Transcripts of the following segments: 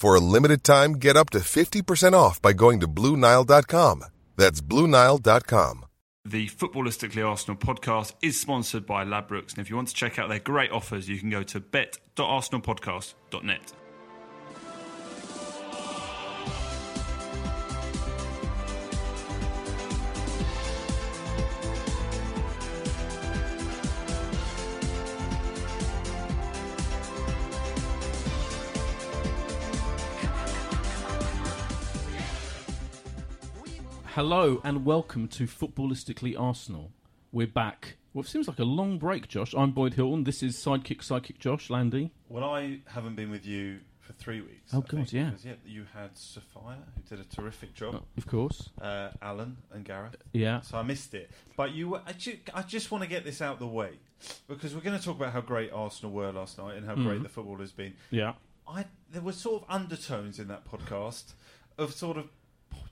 For a limited time, get up to 50% off by going to BlueNile.com. That's BlueNile.com. The Footballistically Arsenal podcast is sponsored by Ladbrokes, and if you want to check out their great offers, you can go to bet.arsenalpodcast.net. Hello and welcome to Footballistically Arsenal. We're back. Well, it seems like a long break, Josh. I'm Boyd Hilton. This is Sidekick, Sidekick Josh, Landy. Well, I haven't been with you for three weeks. Oh, I God, think, yeah. because, yeah. You had Sophia, who did a terrific job, Oh, of course. uh, Alan and Gareth. Yeah. So I missed it. But you, were- I, ju- I just want to get this out the way because we're going to talk about how great Arsenal were last night and how Mm-hmm. great the football has been. Yeah. I there were sort of undertones in that podcast of sort of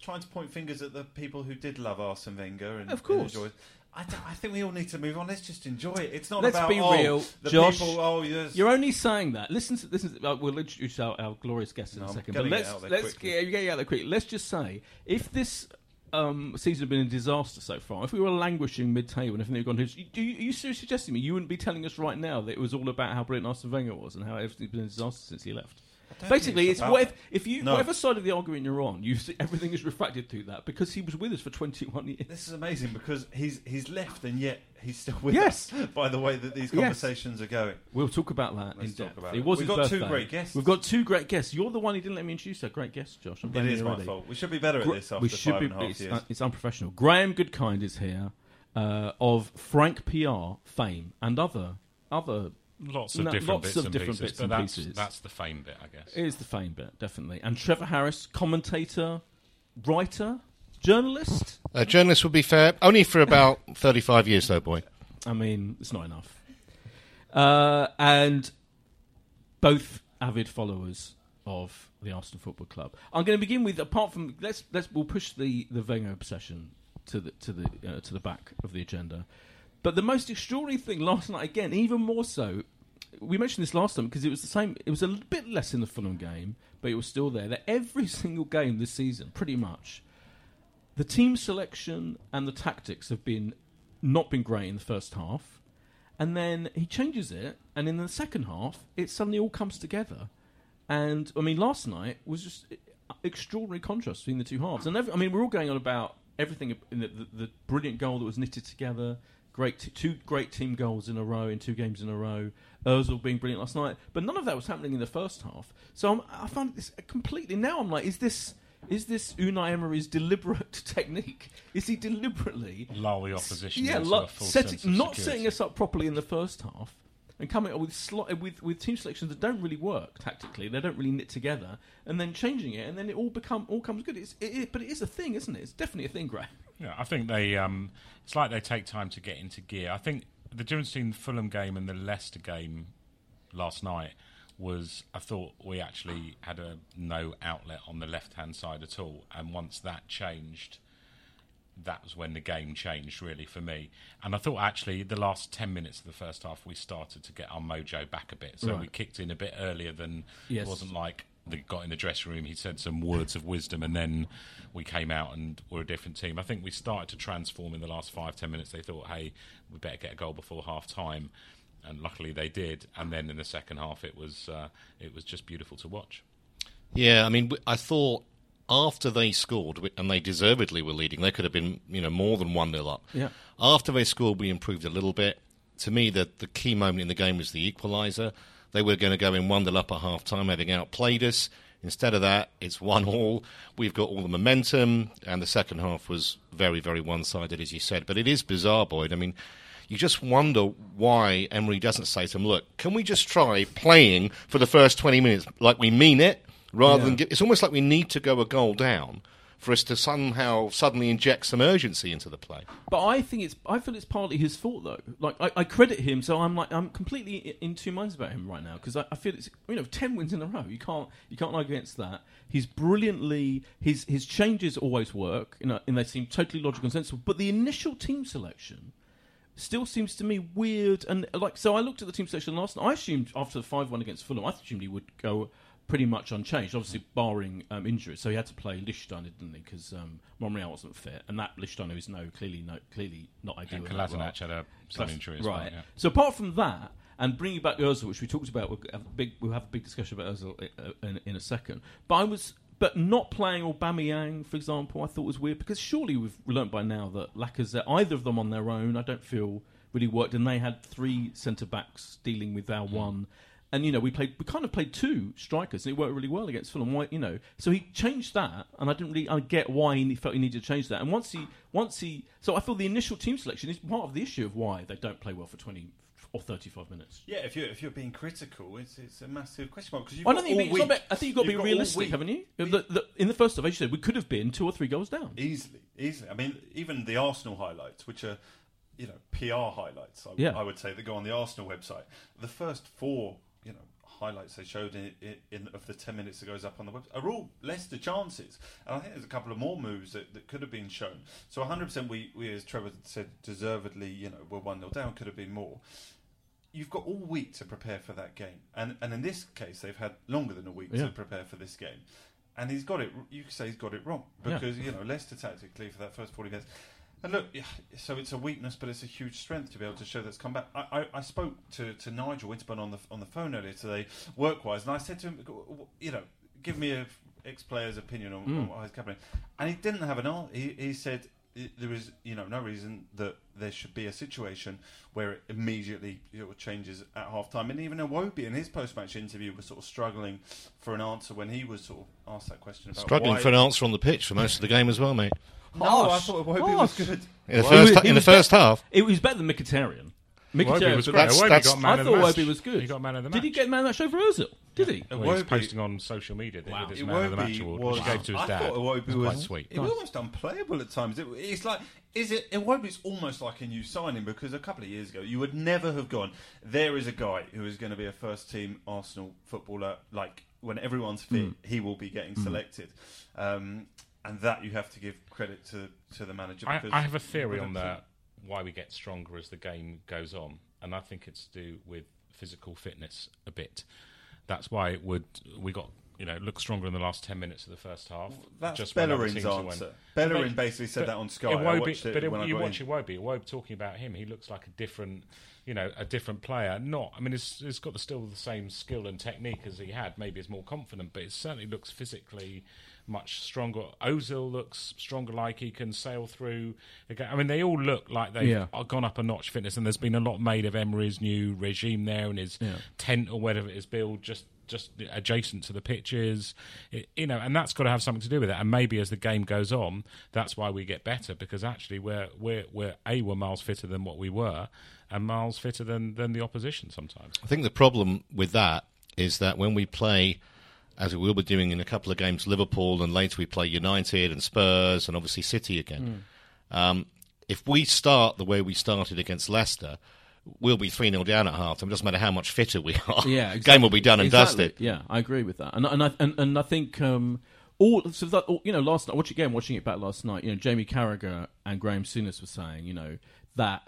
trying to point fingers at the people who did love Arsene Wenger and Of course. and enjoy. I, I think we all need to move on. Let's just enjoy it. It's not Let's about be oh, real, the Josh. People, oh, yes. You're only saying that. Listen to listen. To, uh, we'll introduce our, our glorious guest in No, a second. But let's let's quickly. get, get out there quick. Let's just say if this um, season had been a disaster so far, if we were languishing mid-table and everything had gone, to, do you, are you seriously suggesting me you wouldn't be telling us right now that it was all about how brilliant Arsene Wenger was and how everything's been a disaster since he left? Basically, it's it's if you No. whatever side of the argument you're on, you see, everything is refracted through that because he was with us for 21 years. This is amazing because he's he's left and yet he's still with Yes. us. By the way that these Yes. conversations are going. We'll talk about that Let's in talk depth. about it it. was We've got two great guests. We've got two great guests. You're the one who didn't let me introduce our great guest, Josh. I'm It is my already. fault. We should be better at Gra- this after we should be. and a half it's, years. uh, it's unprofessional. Graham Goodkind is here uh, of Frank PR fame and other other. Lots of No, different lots bits of and different pieces, bits but and that's, pieces. that's the fame bit, I guess. It is the fame bit, definitely. And Trevor Harris, commentator, writer, journalist. A journalist would be fair, only for about 35 years, though, boy. I mean, it's not enough. Uh, and both avid followers of the Arsenal Football Club. I'm going to begin with apart from let's let's we'll push the the Wenger obsession to the to the uh, to the back of the agenda. But the most extraordinary thing last night, again, even more so, we mentioned this last time because it was the same. It was a bit less in the Fulham game, but it was still there. That every single game this season, pretty much, the team selection and the tactics have been not been great in the first half, and then he changes it, and in the second half, it suddenly all comes together. And I mean, last night was just extraordinary contrast between the two halves. And every, I mean, we're all going on about everything in the, the, the brilliant goal that was knitted together. Great, t- two great team goals in a row in two games in a row. Özil being brilliant last night, but none of that was happening in the first half. So I'm, I found this completely. Now I'm like, is this is this Unai Emery's deliberate technique? Is he deliberately Lull the opposition yeah, into lo- a full setting- not security. setting us up properly in the first half and coming up with sli- with with team selections that don't really work tactically. They don't really knit together, and then changing it, and then it all become all comes good. It's, it, it, but it is a thing, isn't it? It's definitely a thing, Graham. Yeah, I think they. Um, it's like they take time to get into gear. I think the difference between the Fulham game and the Leicester game last night was I thought we actually had a no outlet on the left hand side at all, and once that changed, that was when the game changed really for me. And I thought actually the last ten minutes of the first half we started to get our mojo back a bit. So Right. we kicked in a bit earlier than Yes. it wasn't like they got in the dressing room. He said some words of wisdom, and then we came out and were a different team. I think we started to transform in the last five ten minutes. They thought, hey, we better get a goal before half time. And luckily they did, and then in the second half it was uh, it was just beautiful to watch. Yeah, I mean, I thought after they scored, and they deservedly were leading, they could have been, you know, more than 1 0 up. Yeah. After they scored, we improved a little bit. To me, the, the key moment in the game was the equaliser. They were going to go in 1 0 up at half time, having outplayed us. Instead of that, it's 1 all. We've got all the momentum, and the second half was very, very one sided, as you said. But it is bizarre, Boyd. I mean, you just wonder why Emery doesn't say to him, look, can we just try playing for the first 20 minutes like we mean it, rather than get, it's almost like we need to go a goal down for us to somehow suddenly inject some urgency into the play. But I think it's. I feel it's partly his fault though. Like I, I credit him, so I'm like I'm completely in two minds about him right now because I, I feel it's you know ten wins in a row. You can't you can't argue against that. He's brilliantly his his changes always work, you know, and they seem totally logical and sensible. But the initial team selection still seems to me weird and like. So I looked at the team selection last night. I assumed after the five one against Fulham, I assumed he would go pretty much unchanged, obviously barring um, injuries. So he had to play Lichtsteiner, didn't he? Because um, Monreal wasn't fit, and that Lichtsteiner is no clearly no clearly not ideal. And in. Kolasinac had a some injury as right. well. Yeah. So apart from that, and bringing back Özil, which we talked about, we'll have a big we'll have a big discussion about Özil uh, in, in a second. But I was. But not playing Aubameyang, for example, I thought was weird because surely we've learnt by now that Lacazette, either of them on their own, I don't feel really worked, and they had three centre backs dealing with our one, hmm. and you know we played we kind of played two strikers, and it worked really well against Fulham. Why, you know, so he changed that, and I didn't really I get why he felt he needed to change that. And once he once he, so I feel the initial team selection is part of the issue of why they don't play well for twenty or thirty five minutes. Yeah, if you're if you're being critical, it's it's a massive question mark because I don't think about- I think you've got to be all realistic, haven't you? The, the, in the first half, as you said, we could have been two or three goals down. Easily, easily. I mean, even the Arsenal highlights, which are, you know, PR highlights, I, Yeah. I would say, that go on the Arsenal website. The first four, you know, highlights they showed in, in, in of the ten minutes that goes up on the website are all Leicester chances, and I think there's a couple of more moves that, that could have been shown. So 100, percent we, we, as Trevor said, deservedly, you know, were one 0 down. Could have been more. You've got all week to prepare for that game, and and in this case, they've had longer than a week Yeah. to prepare for this game. And he's got it. You could say he's got it wrong Yeah. because you know Leicester tactically for that first forty minutes. And look, yeah, so it's a weakness, but it's a huge strength to be able to show that's come back. I, I, I spoke to, to Nigel Winterburn on the on the phone earlier today, work wise, and I said to him, you know, give me a ex player's opinion on, mm. on what is happening, and he didn't have an answer. He, he said there is you know no reason that there should be a situation where it immediately you know, changes at half time. And even Iwobi in his post match interview was sort of struggling for an answer when he was sort of asked that question about Struggling why- for an answer on the pitch for most of the game as well, mate. No, I thought Iwobi was good. In the Well, first, he was- he in the was first be- half, It was better than Mkhitaryan. Iwobi Mkhitaryan was great. That's- that's- got man I of thought match. Iwobi was good. He got man of the match Did he get man of the match over Ozil? Did he? Well, he's Iwobi- posting on social media that Wow. it was man of the match Iwobi award, was, which he gave to his I dad. thought Iwobi It was was quite sweet. It was almost unplayable at times. It, it's like, is it? Iwobi's almost like a new signing because a couple of years ago you would never have gone. There is a guy who is going to be a first team Arsenal footballer. Like when everyone's fit, Hmm. he will be getting selected, um, and that you have to give credit to to the manager. I, because I have a theory on that why we get stronger as the game goes on, and I think it's to do with physical fitness a bit. That's why it would we got you know look stronger in the last ten minutes of the first half. That's just Bellerin's answer. Bellerin basically said that on Sky. I Iwobi- watched it but when I you watch in. Iwobi. Iwobi talking about him, he looks like a different, you know, a different player. Not, I mean, it's, it's got the, still the same skill and technique as he had. Maybe he's more confident, but it certainly looks physically much stronger. Ozil looks stronger, like he can sail through. the ga- I mean, they all look like they've Yeah. gone up a notch fitness, and there's been a lot made of Emery's new regime there and his Yeah. tent or whatever it is built just just adjacent to the pitches, It- you know, and that's got to have something to do with it. And maybe as the game goes on, that's why we get better because actually we're we're we're a we're miles fitter than what we were, and miles fitter than than the opposition sometimes. I think the problem with that is that when we play, as we will be doing in a couple of games, Liverpool, and later we play United and Spurs, and obviously City again. Um, if we start the way we started against Leicester, we'll be 3 0 down at half time. It doesn't matter how much fitter we are. Yeah, exactly. Game will be done and Exactly. dusted. Yeah, I agree with that, and and I and, and I think um, all so that you know last night watch again watching it back last night you know Jamie Carragher and Graham Souness were saying you know that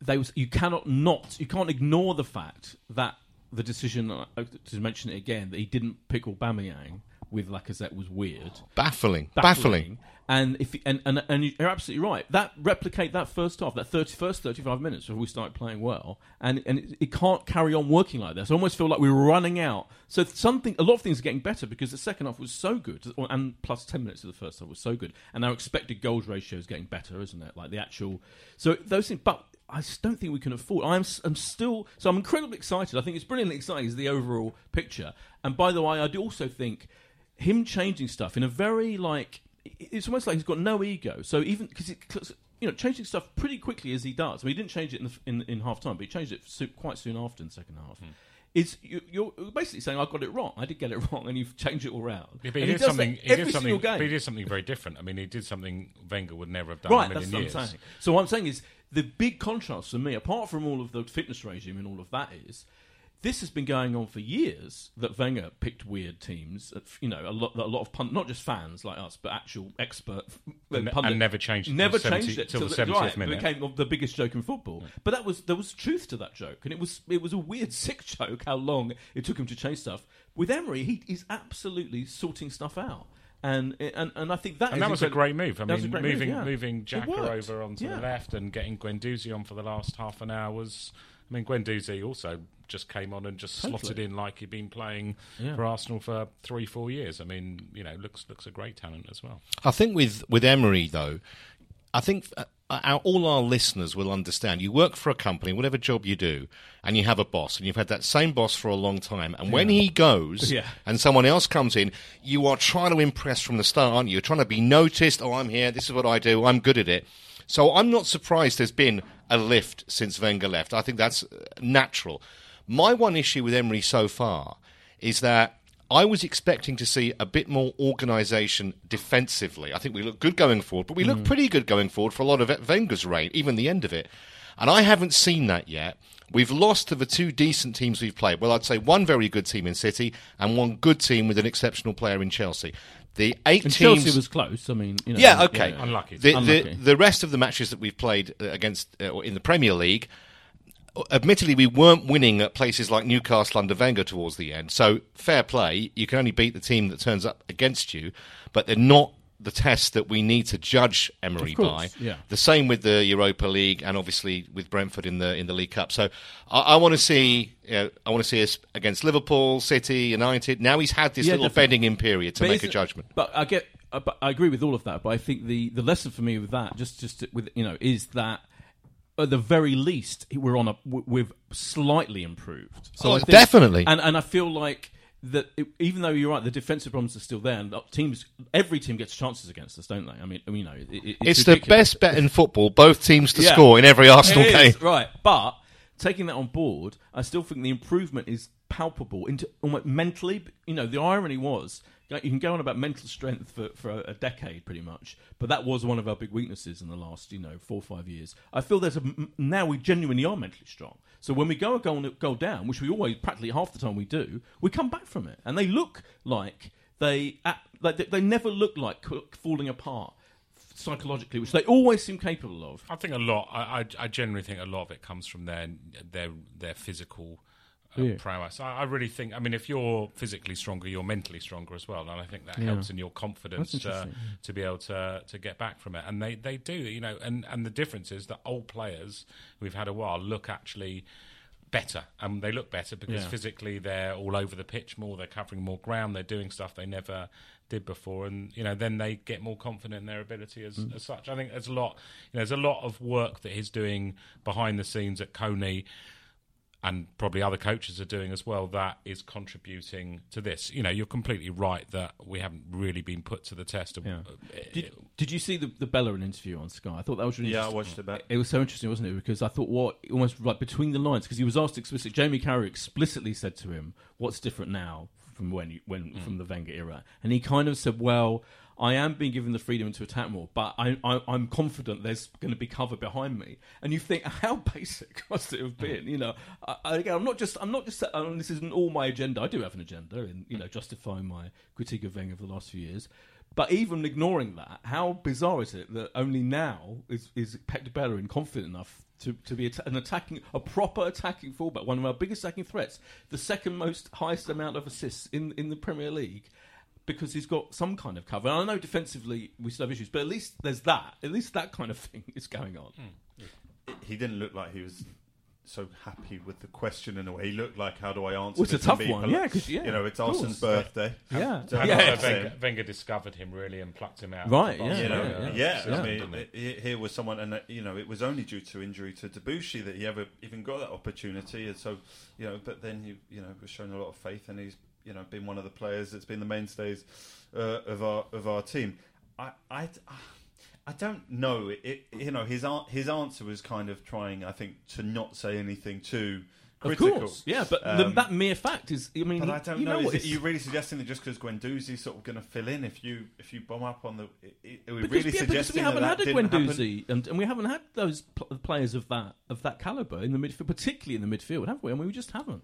they was you cannot not you can't ignore the fact that the decision uh, to mention it again that he didn't pick Aubameyang with Lacazette was weird Baffling. Baffling. and if and, and and you're absolutely right. That replicate that first half, that 30, first thirty five minutes before we started playing well, and and it, it can't carry on working like this. I almost feel like we're running out. So something, a lot of things are getting better because the second half was so good, and plus ten minutes of the first half was so good, and our expected goals ratio is getting better, isn't it? Like the actual. So those things, but. I don't think we can afford. I'm, I'm still so I'm incredibly excited. I think it's brilliantly exciting. Is the overall picture, and by the way, I do also think him changing stuff in a very like it's almost like he's got no ego. So even because you know changing stuff pretty quickly as he does. I mean, he didn't change it in the, in, in half time, but he changed it so, quite soon after in the second half. Hmm. Is you, you're basically saying I got it wrong. I did get it wrong, and you've changed it all round. Yeah, but he did does something. He did something. single game. But he did something very different. I mean, he did something Wenger would never have done Right, in a that's what years. I'm saying. So what I'm saying is the big contrast for me, apart from all of the fitness regime and all of that, is this has been going on for years. That Wenger picked weird teams. You know, a lot, a lot of pun- not just fans like us, but actual expert And- pundit- and never changed Never the 70 changed it till the 70th right, minute. It became the biggest joke in football. But that was there was truth to that joke, and it was it was a weird sick joke. How long it took him to change stuff. With Emery, he is absolutely sorting stuff out. And, and and I think that And is that was a great move. I That was a mean, great move, moving yeah. moving It Xhaka over onto Yeah. the left and getting Guendouzi on for the last half an hour was. I mean, Guendouzi also just came on and just Totally. slotted in like he'd been playing Yeah. for Arsenal for three, four years. I mean, you know, looks looks a great talent as well. I think with with Emery though, I think uh, our, all our listeners will understand. You work for a company, whatever job you do, and you have a boss, and you've had that same boss for a long time. And when he goes, Yeah. and someone else comes in, you are trying to impress from the start, aren't you? You're trying to be noticed. Oh, I'm here. This is what I do. I'm good at it. So I'm not surprised there's been a lift since Wenger left. I think that's uh, natural. My one issue with Emery so far is that I was expecting to see a bit more organisation defensively. I think we look good going forward, but we look pretty good going forward for a lot of Wenger's reign, even the end of it. And I haven't seen that yet. We've lost to the two decent teams we've played. Well, I'd say one very good team in City and one good team with an exceptional player in Chelsea. The eight And teams. Chelsea was close. I mean, you know, Yeah, okay. Unlucky. The, Unlucky. The, the rest of the matches that we've played uh, against uh, in the Premier League, admittedly, we weren't winning at places like Newcastle under Wenger towards the end. So fair play. You can only beat the team that turns up against you, but they're not the test that we need to judge Emery by. yeah. The same with the Europa League and obviously with Brentford in the in the League Cup. So I, I want to see. You know, I want to see us against Liverpool, City, United. Now he's had this Yeah, little definitely. bedding in period to But make a judgment. But I get, uh, but I agree with all of that. But I think the the lesson for me with that, just just with you know, is that at the very least we're on a we've slightly improved. Oh, I think- definitely. And and I feel like that it, even though you're right, the defensive problems are still there, and teams, every team gets chances against us, don't they? I mean, I mean, you know, it, it- It's, it's, the best bet in football. Both teams to Yeah. score in every Arsenal game. is, right? But taking that on board, I still think the improvement is palpable into almost mentally. You know, the irony was you can go on about mental strength for, for a, decade, pretty much, but that was one of our big weaknesses in the last, you know, four or five years. I feel there's a now we genuinely are mentally strong. So when we go a goal, go down, which we always practically half the time we do, we come back from it, and they look like they act, like they, never look like falling apart psychologically, which they always seem capable of. I think a lot. I, I, I generally think a lot of it comes from their their their physical uh, Yeah. prowess. I, I really think. I mean, if you're physically stronger, you're mentally stronger as well, and I think that helps in your confidence to be able to to get back from it. And they they do. You know, and and the difference is that old players we've had a while look actually. Better, and they look better because Yeah. physically they're all over the pitch more. They're covering more ground. They're doing stuff they never did before, and you know then they get more confident in their ability as, Mm. as such. I think there's a lot. You know, there's a lot of work that he's doing behind the scenes at Colney, and probably other coaches are doing as well. That is contributing to this. You know, you're completely right that we haven't really been put to the test. Of, Yeah. uh, Did, did you see the, the Bellerin interview on Sky? I thought that was really Yeah, I watched it back. It was so interesting, wasn't it? Because I thought what almost like between the lines because he was asked explicitly. Jamie Carragher explicitly said to him, "What's different now from when you, when from the Wenger era, and he kind of said, "Well, I am being given the freedom to attack more, but I, I, I'm confident there's going to be cover behind me." And you think, how basic must it have been? You know, I, I, again, I'm not just I'm not just um, this isn't all my agenda. I do have an agenda in you know justifying my critique of Wenger for the last few years. But even ignoring that, how bizarre is it that only now is is Pep Bellerin confident enough to, to be an attacking, a proper attacking fullback, one of our biggest attacking threats, the second most highest amount of assists in, in the Premier League, because he's got some kind of cover. And I know defensively we still have issues, but at least there's that. At least that kind of thing is going on. Hmm. He didn't look like he was so happy with the question in a way. He looked like, how do I answer? Well, it's a tough and be one, poli- yeah, 'cause, yeah, you know, it's of Arsene's course. birthday. Yeah. So Yeah. I'm Also, not saying- Wenger, Wenger discovered him really and plucked him out. Right, of the box. yeah, you know, yeah, yeah, yeah. I mean, Didn't he? he- here was someone, and uh, you know, it was only due to injury to Debuchy that he ever even got that opportunity. And so, you know, but then he, you know, was shown a lot of faith, and he's, you know, been one of the players that's been the mainstays uh, of our of our team. I, I, I don't know. It, you know, his his answer was kind of trying, I think, to not say anything too Of critical. course, yeah, but the, Um, that mere fact is, I mean, but I don't you know. know is it, you really suggesting that just because Guendouzi's sort of going to fill in if you if you bomb up on the? It, it, are we Because, really yeah, suggesting we haven't that had that a didn't? Guendouzi, and, and we haven't had those pl- players of that of that caliber in the midfield, particularly in the midfield, have we? I mean, we just haven't.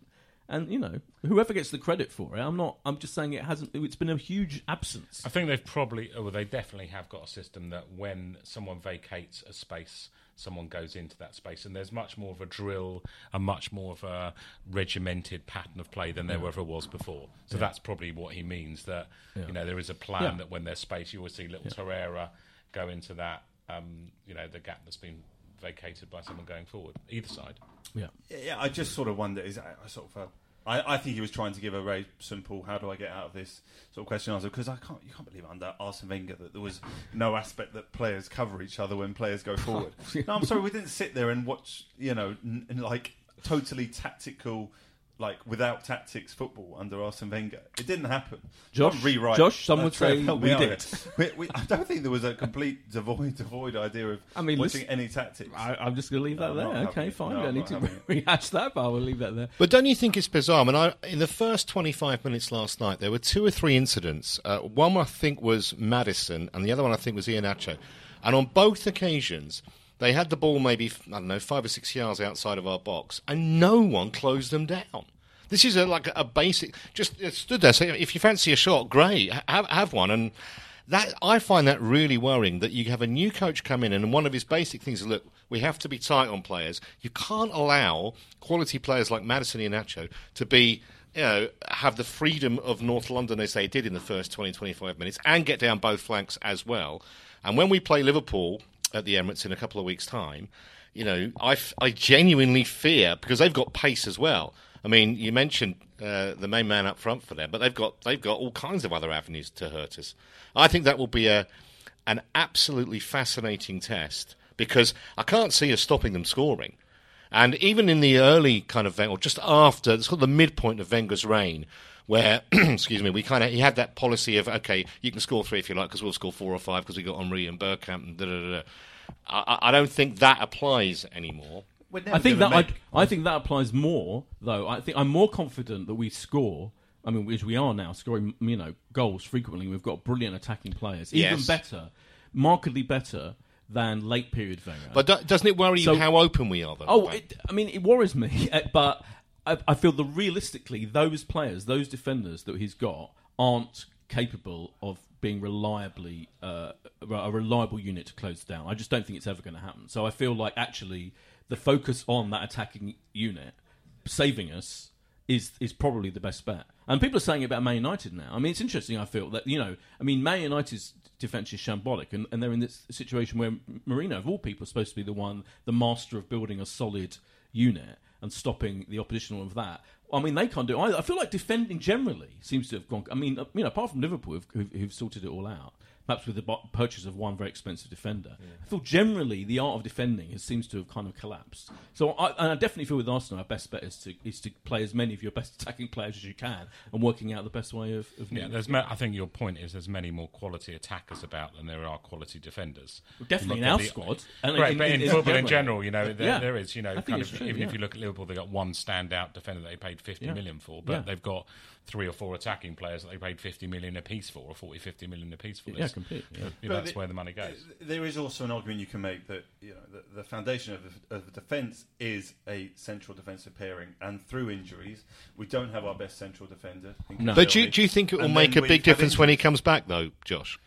And you know, whoever gets the credit for it, I'm not. I'm just saying it hasn't. It's been a huge absence. I think they've probably, or they definitely have got a system that when someone vacates a space, someone goes into that space, and there's much more of a drill, a much more of a regimented pattern of play than there ever was before. So that's probably what he means. That you know there is a plan Yeah. that when there's space, you always see little Torreira go into that, um, you know, the gap that's been vacated by someone going forward, either side. Yeah. Yeah, I just sort of wonder. Is I, I sort of felt. I, I think he was trying to give a very simple "How do I get out of this?" sort of question answer because I can't. You can't believe under Arsene Wenger that there was no aspect that players cover each other when players go forward. no, I'm sorry, we didn't sit there and watch. You know, n- n- like totally tactical, like without tactics football under Arsene Wenger. It didn't happen. Josh- Can't rewrite. Josh, some Uh, would say we did. here. We, we, I don't think there was a complete devoid devoid idea of I mean, watching listen- any tactics. I, I'm just going to leave that No, I'm there. Okay, fine. No, we don't I'm need to rehash that, but I will leave that there. But don't you think it's bizarre? I mean, I, in the first 25 minutes last night, there were two or three incidents. Uh, one I think was Maddison, and the other one I think was Iheanacho. And on both occasions, they had the ball maybe, I don't know, five or six yards outside of our box, and no one closed them down. This is a, like a basic, just uh, stood there. So if you fancy a shot, great, have, have one. And that I find that really worrying that you have a new coach come in, and one of his basic things is look, we have to be tight on players. You can't allow quality players like Maddison and Nacho to be, you know, have the freedom of North London as they did in the first 20, 25 minutes and get down both flanks as well. And when we play Liverpool at the Emirates in a couple of weeks' time, you know, I, I genuinely fear because they've got pace as well. I mean, you mentioned uh, the main man up front for them, but they've got they've got all kinds of other avenues to hurt us. I think that will be a an absolutely fascinating test because I can't see us stopping them scoring. And even in the early kind of or just after, it's called the midpoint of Wenger's reign, where excuse me, we kind of he had that policy of okay, you can score three if you like because we'll score four or five because we got Henry and Bergkamp and da da da. da. I, I I don't think that applies anymore. I think that make- I, I think that applies more though. I think I'm more confident that we score. I mean, which we are now scoring, you know, goals frequently. We've got brilliant attacking players, even Yes. better, markedly better than late period Wenger. But do- doesn't it worry So- you how open we are? Though? Oh, it, I mean, it worries me, but I, I feel that realistically, those players, those defenders that he's got, aren't capable of being reliably uh, a reliable unit to close down. I just don't think it's ever going to happen. So I feel like actually the focus on that attacking unit saving us is is probably the best bet. And people are saying about Man United now. I mean, it's interesting. I feel that you know, I mean, Man United's defense is shambolic, and, and they're in this situation where Mourinho, of all people, is supposed to be the one, the master of building a solid unit and stopping the opposition of that. I mean, they can't do. It either. I feel like defending generally seems to have gone. I mean, you know, apart from Liverpool, who've, who've, who've sorted it all out. Perhaps with the purchase of one very expensive defender, I feel generally the art of defending has, seems to have kind of collapsed. So, I, and I definitely feel with Arsenal, our best bet is to is to play as many of your best attacking players as you can, and working out the best way of. of Yeah, there's. Ma- I think your point is there's many more quality attackers about than there are quality defenders. Definitely Look in our the- squad, and right, in- but in- in, football in general. you know, there, Yeah. there is, you know, kind of, true, even yeah. if you look at Liverpool, they got one standout defender that they paid 50 Yeah. million for, but Yeah. they've got three or four attacking players that they paid 50 million apiece for, or 40, 50 million apiece for. Yeah, completely. yeah. you know, that's the- where the money goes. There is also an argument you can make that you know the, the foundation of the, of the defence is a central defensive pairing, and through injuries, we don't have our best central defender. No. But do you, do you think it will And make a big had difference when he comes back, though, Josh?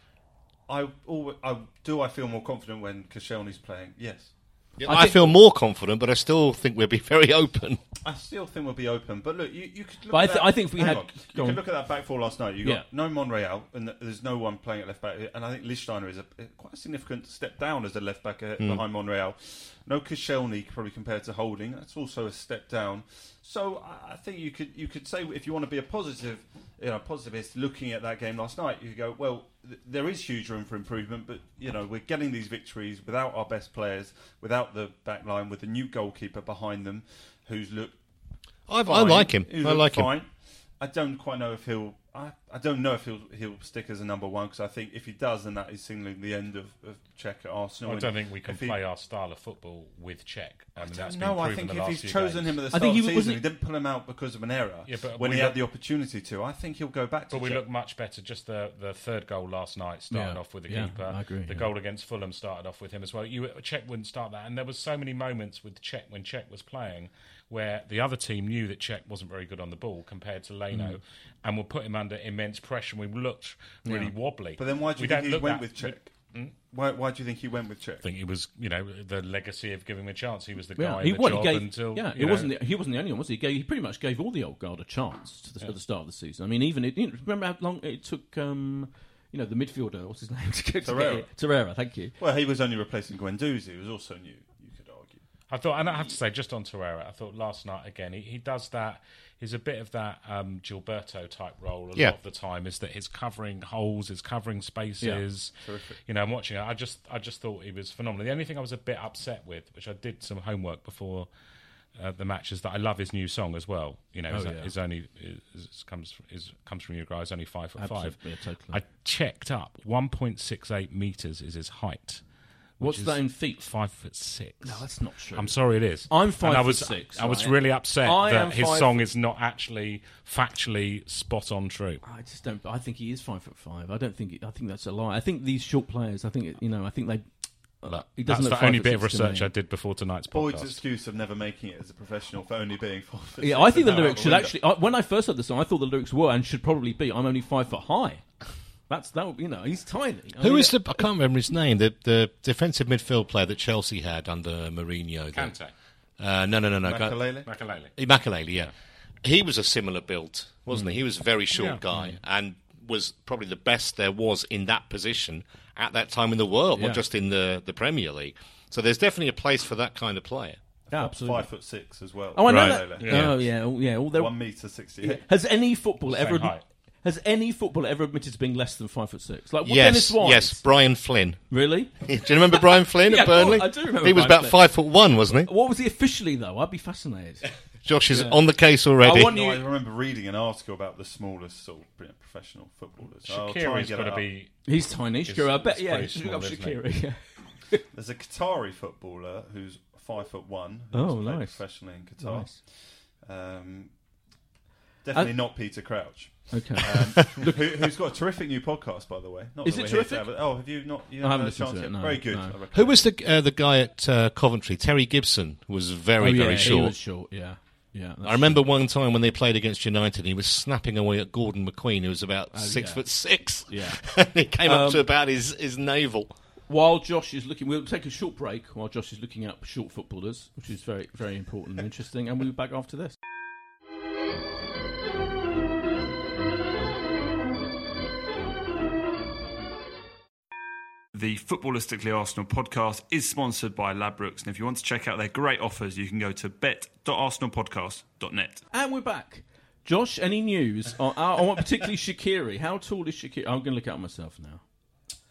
I, alwa I do. I feel more confident when Koscielny's playing. Yes, I, I think- feel more confident, but I still think we'll be very open. I still think we'll be open. But look, you, you could. Look But I at that- I think if we had- on. you on. can look at that back four last night. You Yeah. got no Monreal, and there's no one playing at left back. And I think Lichtsteiner is a quite a significant step down as a left back Hmm. behind Monreal. No Koscielny probably compared to Holding. That's also a step down. So I- think you could you could say if you want to be a positive, you know, positivist looking at that game last night, you could go well. Th- there is huge room for improvement, but you know we're getting these victories without our best players, without the back line, with the new goalkeeper behind them, who's looked I, I like him. I like him. I don't quite know if he'll. I, I don't know if he'll he'll stick as a number one because I think if he does, then that is signaling the end of, of Cech at Arsenal. I don't think we can if he- play our style of football with Cech. I mean, that's been no, I think if he's chosen games. him at the I start think of he the season, he didn't pull him out because of an error. Yeah, but when we he had the opportunity to, I think he'll go back to. But we Cech. look much better. Just the, the third goal last night started Yeah. off with the Yeah, keeper. I agree, the yeah. goal against Fulham started off with him as well. You Cech wouldn't start that, and there was so many moments with Cech when Cech was playing where the other team knew that Cech wasn't very good on the ball compared to Leno, Mm. and would put him under immense pressure. and We looked really wobbly. But then why do We you don't think he look went that- with Cech? Hmm? Why, why do you think he went with Cech? I think he was, you know, the legacy of giving him a chance. He was the Yeah, guy he, in the well, he job gave, until yeah, it wasn't. The, he wasn't the only one, was he? He, gave, he pretty much gave all the old guard a chance to the, at the start of the season. I mean, even it, you know, remember how long it took. Um, you know, the midfielder. What's his name? to get to Torreira. get? Torreira. Thank you. Well, he was only replacing Guendouzi, who was also new. You. I thought, and I have to say, just on Torreira, I thought last night again, he, he does that. He's a bit of that um, Gilberto type role a Yeah. lot of the time. Is that he's covering holes, he's covering spaces. Yeah. You know, I'm watching it. I just, I just thought he was phenomenal. The only thing I was a bit upset with, which I did some homework before uh, the match, is that I love his new song as well. You know, Oh, his, yeah. his only is, comes is, comes from Uruguay. He's only five foot Absolutely, five. yeah, totally. I checked up. 1.68 meters is his height. What's which that is in feet? Five foot six. No, that's not true. I'm sorry, it is. I'm And five I foot was, six, I was right? really upset I that his five song is not actually factually spot on true. I just don't. I think he is five foot five. I don't think. I think that's a lie. I think these short players. I think you know. I think they. Uh, he doesn't That's the only five bit of foot six to research. I did before tonight's podcast. Boyd's excuse of never making it as a professional for only being five foot Yeah, six I think the lyrics should window. actually. I, when I first heard the song, I thought the lyrics were and should probably be. I'm only five foot high. That's that. You know, he's tiny. I Who mean, is the? I can't remember his name. The the defensive midfield player that Chelsea had under Mourinho. the- Kante. Uh, no, no, no, no. Ga- Makelele? Makalele. Eh, yeah. He was a similar build, wasn't Hmm. he? He was a very short Yeah. guy and was probably the best there was in that position at that time in the world, Yeah. not just in the, the Premier League. So there's definitely a place for that kind of player. Yeah, absolutely. Five foot six as well. Oh, I know Right. that. Makelele. Oh, yeah, oh, yeah. All their- One meter sixty. Has any footballer Same ever height. Has any footballer ever admitted to being less than five foot six? Like well, yes, Dennis Wise. yes, Brian Flynn. Really? Do you remember Brian Flynn Yeah, at Burnley? I do remember He was Brian about Flynn. five foot one, wasn't he? What was he officially though? I'd be fascinated. Josh is on the case already. I want No, I remember reading an article about the smallest sort of professional footballers. I'll try and Shaqiri's get got to be. He's tiny. Shakira. I bet. Yeah, pretty you should look up small. Shakira. Yeah. There's a Qatari footballer who's five foot one. Oh, who's played nice. Professionally in Qatar. Nice. Um, definitely Uh, not Peter Crouch. Okay. Um, who, who's got a terrific new podcast, by the way. Not Is that it we're here to terrific? have oh, have you not? You I haven't haven't had a listened to it, yet? no, Very good. no. Who was the uh, the guy at uh, Coventry? Terry Gibson was very oh, yeah, very He short. was short. Yeah. Yeah. I remember one time when they played against United, he was snapping away at Gordon McQueen, who was about six yeah. foot six. Yeah. he came up Um, to about his, his navel. While Josh is looking, we'll take a short break while Josh is looking up short footballers, which is very, very important and interesting, and we'll be back after this. The Footballistically Arsenal podcast is sponsored by Ladbrokes, and if you want to check out their great offers, you can go to bet.arsenalpodcast.net. And we're back. Josh, any news? on, I I want particularly Shaqiri. How tall is Shaqiri? I'm going to look at myself now.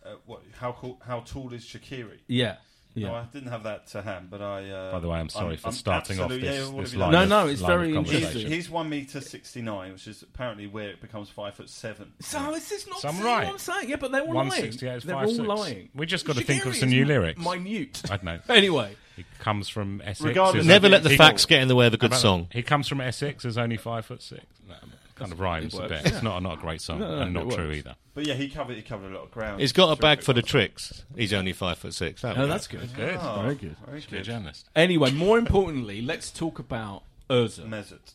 Uh, what, how, cool, how tall is Shaqiri? Yeah. No, I didn't have that to hand, but I. Uh, By the way, I'm sorry for I'm starting off this, yeah, what this have you line. No, of- no, it's line of very He's, he's one meter sixty nine, which is apparently where it becomes five foot seven. So is this not Some saying right. what I'm saying? Yeah, but they're all lying. 168 is They're 5'6". all lying. We just gotta think of some new mi- lyrics. Minute. I don't know. Anyway, He comes from Essex. Regardless Never let the facts get in the way of a good song. that? He comes from Essex. Is only five foot six. No, kind of rhymes a bit. yeah. It's not not a great song No, no, and not true works. either. But yeah, he covered he covered a lot of ground. He's got a bag for the tricks. He's only five foot six. That Oh, was- that's good. Good. Oh, Very good. Very Should be good. journalist. Anyway, more importantly, let's talk about Urza. Mesut.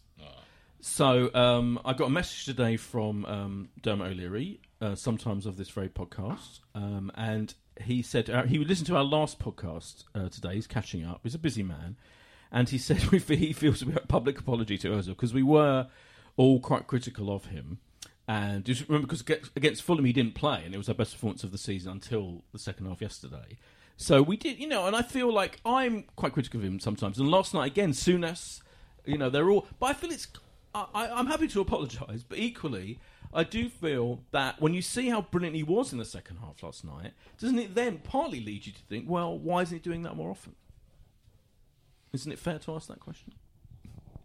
So um, I got a message today from um, Dermot O'Leary, uh, sometimes of this very podcast, um, and he said uh, he would listen to our last podcast uh, today. He's catching up. He's a busy man, and he said we he feels a bit public apology to Ozil because we were all quite critical of him. And just remember, because against, Fulham he didn't play, and it was our best performance of the season until the second half yesterday. So we did, you know, and I feel like I'm quite critical of him sometimes. And last night again, Souness, you know, they're all. But I feel it's. I- I'm happy to apologise, but equally, I do feel that when you see how brilliant he was in the second half last night, doesn't it then partly lead you to think, well, why isn't he doing that more often? Isn't it fair to ask that question?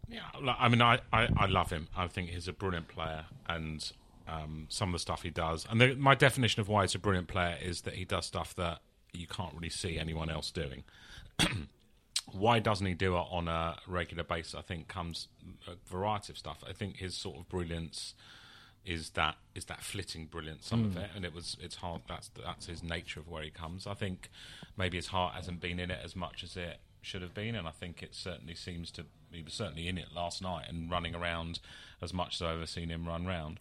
Yeah, I mean, I, I, I love him. I think he's a brilliant player, and um, some of the stuff he does. And the, my definition of why he's a brilliant player is that he does stuff that you can't really see anyone else doing. why doesn't he do it on a regular basis? I think comes a variety of stuff. I think his sort of brilliance is that is that flitting brilliance some of it and it was it's hard that's that's his nature of where he comes i think maybe his heart hasn't been in it as much as it should have been and i think it certainly seems to he was certainly in it last night and running around as much as i've ever seen him run round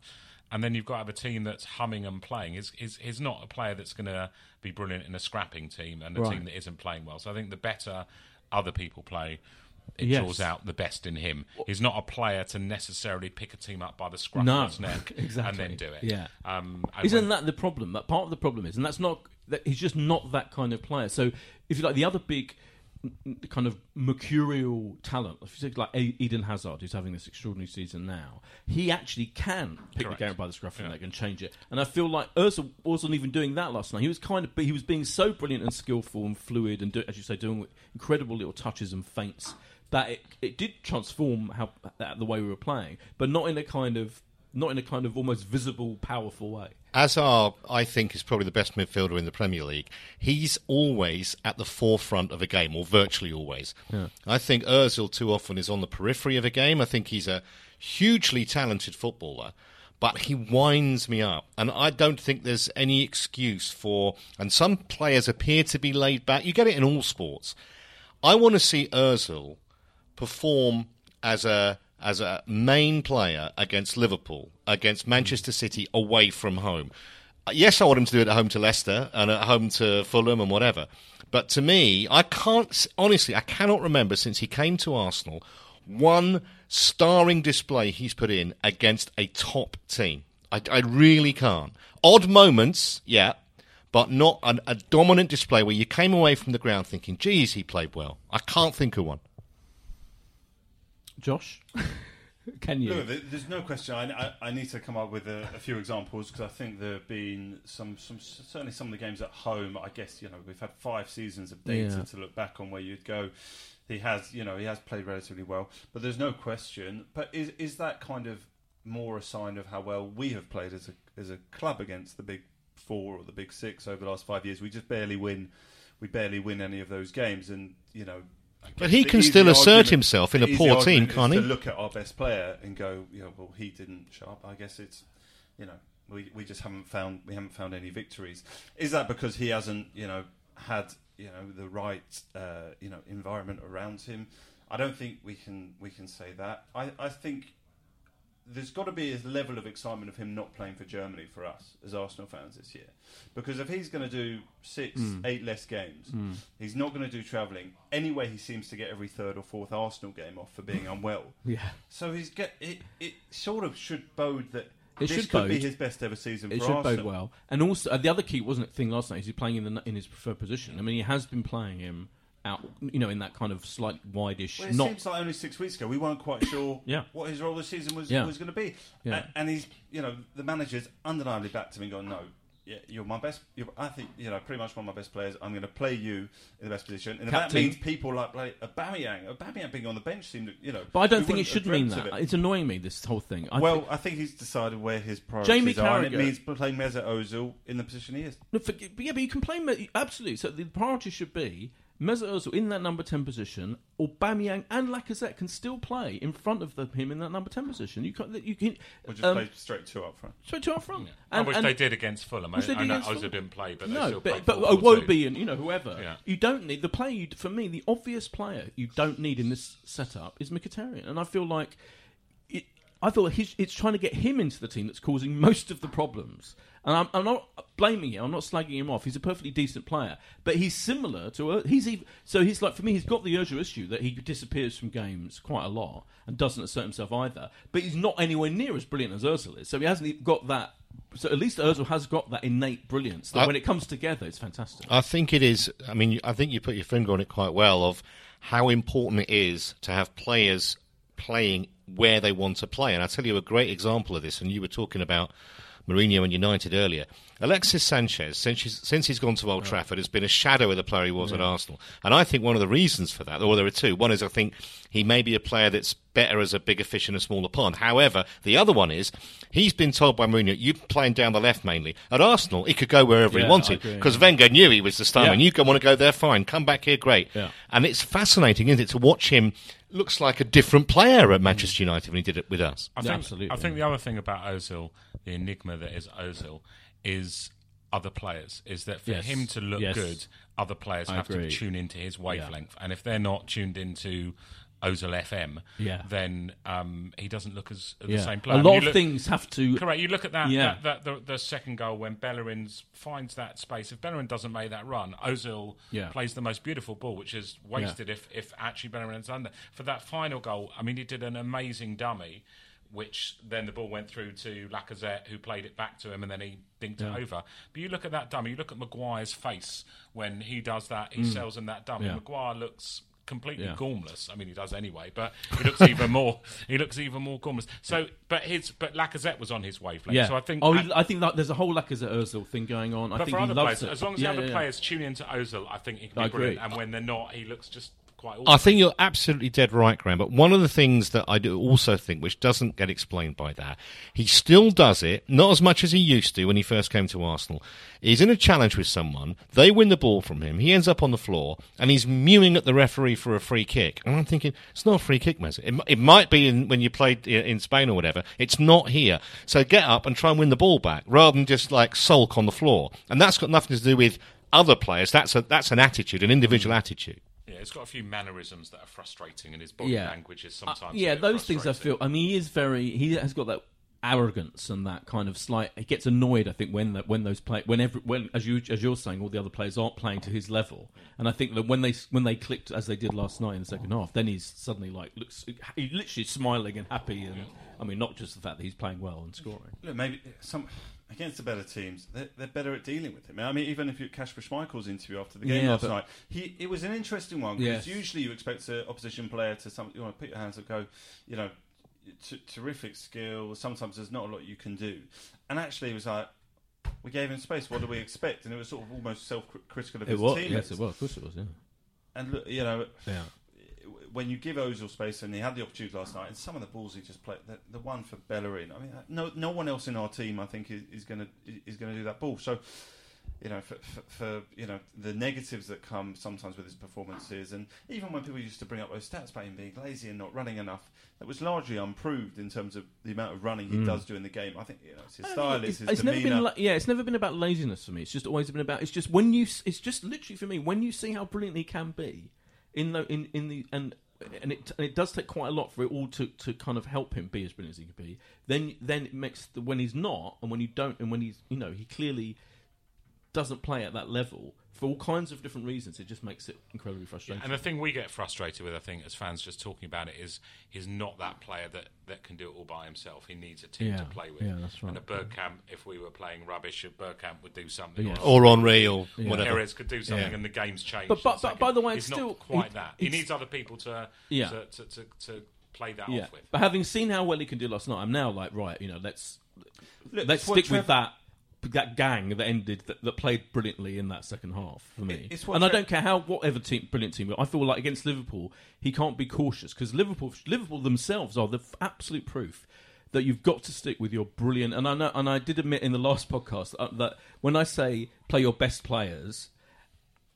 and then you've got to have a team that's humming and playing. He's, he's, he's not a player that's going to be brilliant in a scrapping team and a Right. team that isn't playing well. So I think the better other people play, it Yes. draws out the best in him. He's not a player to necessarily pick a team up by the scruff No, of its neck exactly. and then do it. Yeah. Um, Isn't when- that the problem? That part of the problem is, and that's not that he's just not that kind of player. So if you like the other big kind of mercurial talent, if you take like Eden Hazard, who's having this extraordinary season now, he actually can pick Correct. the game up by the scruff of the neck and change it. And I feel like Ursa wasn't even doing that last night. He was kind of, he was being so brilliant and skillful and fluid, and do, as you say, doing incredible little touches and feints that it, it did transform how the way we were playing, but not in a kind of not in a kind of almost visible, powerful way. Hazard, I think, is probably the best midfielder in the Premier League. He's always at the forefront of a game, or virtually always. I think Ozil too often is on the periphery of a game. I think he's a hugely talented footballer, but he winds me up. And I don't think there's any excuse for. And some players appear to be laid back. You get it in all sports. I want to see Ozil perform as a as a main player against Liverpool, against Manchester City away from home. Uh, Yes, I want him to do it at home to Leicester and at home to Fulham and whatever. But to me, I can't honestly, I cannot remember since he came to Arsenal one starring display he's put in against a top team. I, I really can't. Odd moments, yeah, but not an, a dominant display where you came away from the ground thinking, "Geez, he played well." I can't think of one. Josh, can you? Look, there's no question. I, I, I need to come up with a, a few examples because I think there have been some, some, certainly some of the games at home. I guess you know we've had five seasons of data Yeah. to look back on where you'd go. He has, you know, he has played relatively well, but there's no question. But is is that kind of more a sign of how well we have played as a as a club against the big four or the big six over the last five years? We just barely win. We barely win any of those games, and you know. But he can still assert argument- himself in a poor team, can't to he? look at our best player and go, you know, well, he didn't show up. I guess it's, you know, we we just haven't found we haven't found any victories. Is that because he hasn't, you know, had you know the right uh, you know environment around him? I don't think we can we can say that. I I think there's got to be a level of excitement of him not playing for Germany for us as Arsenal fans this year. Because if he's going to do six, eight less games, he's not going to do travelling. Anyway, he seems to get every third or fourth Arsenal game off for being unwell. Yeah. So he's get it. It sort of should bode that It this should could be his best ever season It for should Arsenal. bode well. And also, uh, the other key wasn't it thing last night. Is he's playing in the in his preferred position. I mean, he has been playing him out, you know, in that kind of slight wideish. Well, it not seems like only six weeks ago we weren't quite sure Yeah. what his role this season was Yeah. was going to be. Yeah. A- and he's, you know, the manager's undeniably back to me going, no, yeah, you're my best. You're, I think you know pretty much one of my best players. I'm going to play you in the best position, and if that means people like like Aubameyang, Aubameyang being on the bench seemed, to, you know. But I don't think it should mean that. it. It's annoying me this whole thing. I well, think- I think he's decided where his priorities Jamie are, and it Carragher- means playing Mesut Ozil in the position he is. No, for, yeah, but you can play Me- absolutely. So the priority should be Mesut Ozil in that number ten position, or Aubameyang and Lacazette can still play in front of the, him in that number ten position. You can you can We'll just um, play straight two up front. straight two up front. I And- wish and- they did against Fulham. I, Which they I know Ozil didn't play, but they no, still but played but 4-4-2. Iwobi and you know whoever. Yeah. You don't need the player. You, for me, the obvious player you don't need in this setup is Mkhitaryan, and I feel like it, I thought he's, it's trying to get him into the team that's causing most of the problems. And I'm, I'm not blaming him. I'm not slagging him off. He's a perfectly decent player, but he's similar to Ur- he's even so he's like for me. He's got the Özil issue that he disappears from games quite a lot and doesn't assert himself either. But he's not anywhere near as brilliant as Özil is. So he hasn't got that. So at least Özil has got that innate brilliance that I- when it comes together, it's fantastic. I think it is. I mean, I think you put your finger on it quite well of how important it is to have players playing where they want to play. And I'll tell you a great example of this. And you were talking about Mourinho and United earlier. Alexis Sanchez, since he's, since he's gone to Old Trafford, has been a shadow of the player he was at Arsenal. And I think one of the reasons for that, or there are two. One is I think he may be a player that's better as a bigger fish in a smaller pond. However, the other one is he's been told by Mourinho, you playing down the left mainly. At Arsenal, he could go wherever Yeah, he wanted because Wenger knew he was the star. Yeah. And you can want to go there, fine. Come back here, great. Yeah. And it's fascinating, isn't it, to watch him. Looks like a different player at Manchester mm. United when he did it with us. I Yeah, think, absolutely. I think the other thing about Ozil, the enigma that is Ozil, is other players. Is that for Yes. him to look Yes. good, other players I have agree. to tune into his wavelength, and if they're not tuned into Ozil FM, Yeah. then um, he doesn't look as the Yeah. same player. A mean, lot you of look- things have to. Correct. You look at that. Yeah. That, that the, the second goal when Bellerin finds that space. If Bellerin doesn't make that run, Ozil Yeah. plays the most beautiful ball, which is wasted if if actually Bellerin has done that. For that final goal, I mean, he did an amazing dummy. Which then the ball went through to Lacazette, who played it back to him, and then he dinked it over. But you look at that dummy, you look at Maguire's face when he does that, he sells him that dummy. Mm. Maguire looks completely Yeah. gormless. I mean, he does anyway, but he looks even more. He looks even more gormless. So, but his but Lacazette was on his wavelength. Yeah. So I think. Oh, and- I think that there's a whole Lacazette Ozil thing going on. I but think for he other loves players, it. as long as Yeah, the other yeah, players tune into Ozil, I think he can be I agree. brilliant. And when they're not, he looks just quite. Awesome. I think you're absolutely dead right, Graham. But one of the things that I do also think, which doesn't get explained by that, he still does it, not as much as he used to when he first came to Arsenal. He's in a challenge with someone, they win the ball from him, he ends up on the floor, and he's mewing at the referee for a free kick. And I'm thinking, it's not a free kick, Mesut. It, it might be in, when you played in Spain or whatever. It's not here. So get up and try and win the ball back, rather than just like sulk on the floor. And that's got nothing to do with other players. That's a, that's an attitude, an individual attitude. Yeah, it's got a few mannerisms that are frustrating, and his body Yeah. language is Uh, sometimes. a yeah, bit those things I frustrating. feel. I mean, he is very. He has got that arrogance and that kind of slight. He gets annoyed. I think when that when those play when every when as you as you're saying, all the other players aren't playing to his level. And I think that when they when they clicked as they did last night in the second half, then he's suddenly like looks. He's literally smiling and happy. And I mean, not just the fact that he's playing well and scoring. Look, maybe some against the better teams, they're, they're better at dealing with him. I mean, even if you Kasper Schmeichel's interview after the game Yeah, last night, he it was an interesting one because Yes. usually you expect an opposition player to some you want to put your hands up, go, you know, t- terrific skill. Sometimes there's not a lot you can do, and actually it was like. We gave him space. What do we expect? And it was sort of almost self-critical of It his was. teammates. Yes, it was. Of course, it was. Yeah. And look, you know, Yeah. When you give Ozil space, and he had the opportunity last night, and some of the balls he just played, the, the one for Bellerin, I mean, uh, no, no one else in our team, I think, is, is going to is going to do that ball. So, you know, for, for, for you know the negatives that come sometimes with his performances, and even when people used to bring up those stats about him being lazy and not running enough, that was largely unproved in terms of the amount of running he mm. does do in the game. I think you know, it's his style, it's, his it's never been like, yeah, it's never been about laziness for me. It's just always been about. It's just when you. It's just literally for me when you see how brilliant he can be, in the in in the and and it and it does take quite a lot for it all to, to kind of help him be as brilliant as he can be. Then then it makes the when he's not and when you don't and when he's you know he clearly doesn't play at that level for all kinds of different reasons. It just makes it incredibly frustrating. And the thing we get frustrated with, I think, as fans just talking about it, is he's not that player that, that can do it all by himself. He needs a team Yeah, to play with. yeah, that's right. And a Bergkamp, if we were playing rubbish, a Bergkamp would do something. Yeah. Or Henry or whatever. Pires could do something, Yeah. and the game's changed. But- but- but by the way, he's it's still- not quite he- that. He needs other people to Yeah. to, to, to, to play that yeah, off with. but having seen how well he can do last night, I'm now like right. You know, let's Look, let's it's what stick with Trev- that that gang that ended that, that played brilliantly in that second half for me. And I don't care how whatever team brilliant team. I feel like against Liverpool, he can't be cautious because Liverpool Liverpool themselves are the f- absolute proof that you've got to stick with your brilliant. And I know, and I did admit in the last podcast uh, that when I say play your best players.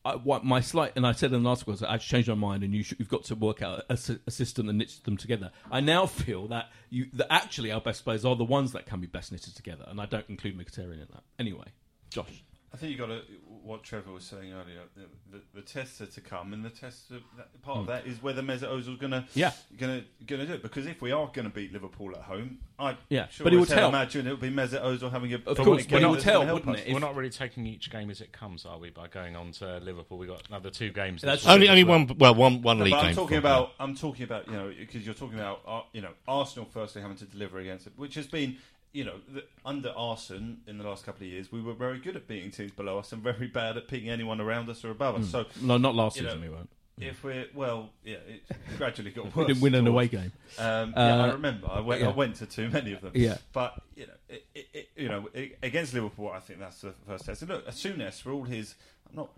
I, what my slight, and I said in the last was I've changed my mind, and you you've got to work out a system that knits them together. I now feel that you that actually our best players are the ones that can be best knitted together, and I don't include Mkhitaryan in that. Anyway, Josh. I think you got to what Trevor was saying earlier. The, the, the tests are to come, and the tests are, that, part of that is whether Mesut Ozil's going to Hmm. Yeah. going to going to do it. Because if we are going to beat Liverpool at home, I Yeah, sure but it as would hell imagine it would be Mesut Ozil having a Of course, game but it would that's help, gonna help wouldn't us. it? We're not really taking each game as it comes, are we? By going on to Liverpool, we got another two games. That's this Only, only well. one. Well, one one No, league but I'm game. talking for- about. I'm talking about you know because you're talking about uh, you know Arsenal firstly having to deliver against it, which has been you know the, under Arsene in the last couple of years we were very good at beating teams below us and very bad at beating anyone around us or above us. So No, not last You know, season. we weren't. if we're well, yeah, it gradually got worse. We didn't win an away game. Um, yeah, I Uh, remember. I went, yeah. I went to too many of them. Yeah. But you know, it, it, you know, against Liverpool, I think that's the first test. And look, Souness, for all his, not,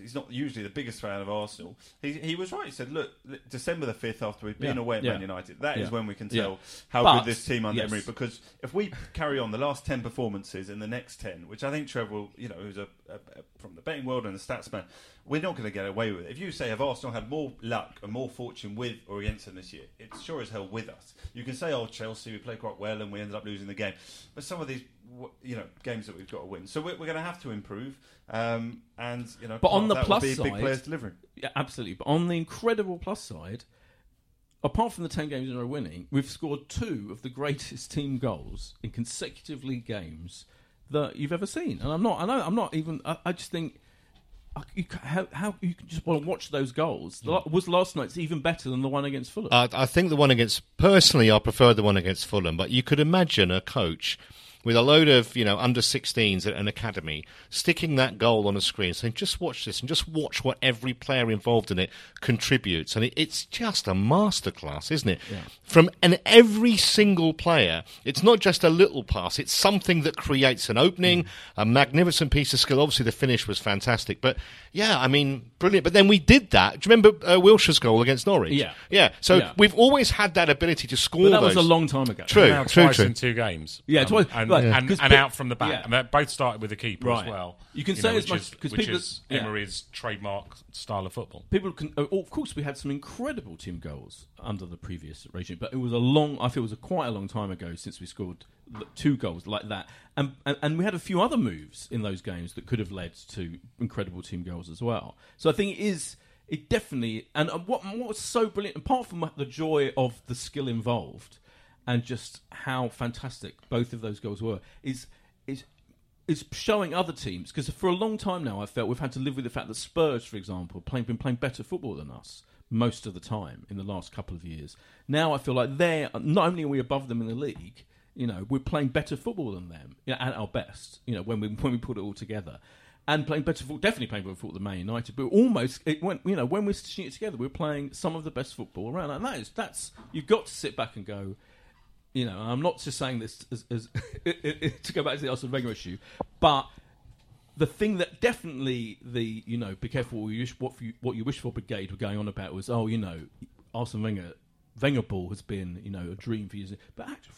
he's not usually the biggest fan of Arsenal. He, he was right. He said, look, December the fifth, after we've been Yeah. away at Yeah. Man United, that is Yeah. when we can tell how But- good this team under yes. Emery. Because if we carry on the last ten performances in the next ten, which I think Trevor, you know, who's a, a, a from the betting world and a stats man, we're not going to get away with it. If you say have Arsenal had more luck and more fortune with or against them this year, it's sure as hell with us. You can say, oh, Chelsea, we played quite well and we ended up losing the game, but some of these, you know, games that we've got to win. So we're, we're going to have to improve, um, and you know, But on the that plus be big players delivering. Yeah, absolutely. But on the incredible plus side, apart from the 10 games in a row winning, we've scored two of the greatest team goals in consecutive league games that you've ever seen. And I'm not, I know, I'm not even, I, I just think. You, how, how you can just want to watch those goals? La- Was last night's even better than the one against Fulham? Uh, I think the one against personally, I prefer the one against Fulham. But you could imagine a coach with a load of you know under 16s at an academy sticking that goal on a screen, saying, "Just watch this and just watch what every player involved in it contributes." And it, it's just a masterclass, isn't it? From and every single player, it's not just a little pass; it's something that creates an opening, a magnificent piece of skill. Obviously, the finish was fantastic, but yeah, I mean, brilliant. But then we did that. Do you remember uh, Wilshere's goal against Norwich? Yeah. yeah. So Yeah. we've always had that ability to score. but that was a long time ago. True, true, twice true. in two games. Yeah, Um, twice. and, Right, and, 'cause and pe- out from the back. yeah. And they both started with the keeper Right. as well. You can know, say as which much- is- 'cause which people- is yeah. Emery's trademark style of football. People can. Oh, of course, we had some incredible team goals under the previous regime, but it was a long. I feel it was a quite a long time ago since we scored two goals like that, and, and and we had a few other moves in those games that could have led to incredible team goals as well. So I think it is. It definitely. And what what was so brilliant, apart from the joy of the skill involved, and just how fantastic both of those goals were, is is is showing other teams because for a long time now I felt we've had to live with the fact that Spurs, for example, playing been playing better football than us most of the time in the last couple of years. Now I feel like they're not only are we above them in the league, you know, we're playing better football than them you know, at our best. You know, when we when we put it all together. And playing better football, definitely playing better football than Man United, but almost it went. You know, when we're stitching it together, we're playing some of the best football around, and that is that's you've got to sit back and go you know, I'm not just saying this as, as to go back to the Arsene Wenger issue, but the thing that definitely the you know, be careful what you wish, what, you, what you wish for brigade were going on about was oh you know, Arsene Wenger Wenger ball has been you know a dream for years, but actually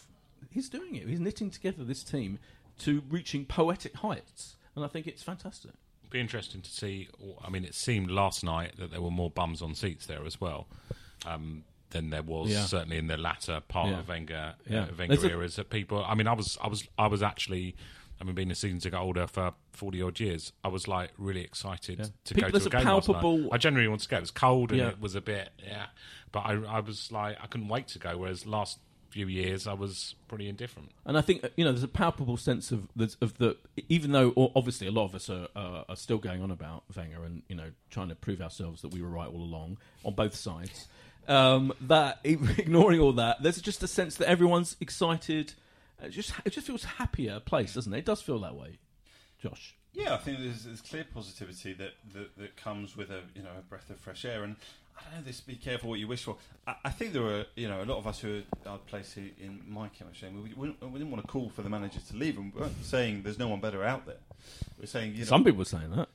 he's doing it. He's knitting together this team to reaching poetic heights, and I think it's fantastic. Be interesting to see. I mean, it seemed last night that there were more bums on seats there as well. Um, than there was Yeah. certainly in the latter part Yeah. of Wenger Yeah. uh, Wenger There's a- eras. That people, I mean, I was, I was, I was actually, I mean, being a season ticket older for forty odd years, I was like really excited Yeah. to People- go to a a game palpable- I generally want to go. It was cold and it was a bit, yeah, but I, I was like, I couldn't wait to go. Whereas last few years, I was pretty indifferent. And I think uh, you know there's a palpable sense of the, of the even though obviously a lot of us are, uh, are still going on about Wenger and you know trying to prove ourselves that we were right all along on both sides. Um, that ignoring all that, there's just a sense that everyone's excited. It just it just feels happier place, doesn't it? It does feel that way, Josh. Yeah, I think there's, there's clear positivity that, that that comes with a you know a breath of fresh air, and I don't know. This be careful what you wish for. I, I think there were you know a lot of us who are placed in my camp shame. We, we, we didn't want to call for the manager to leave, and we weren't saying there's no one better out there. We're saying you know Some people are saying that.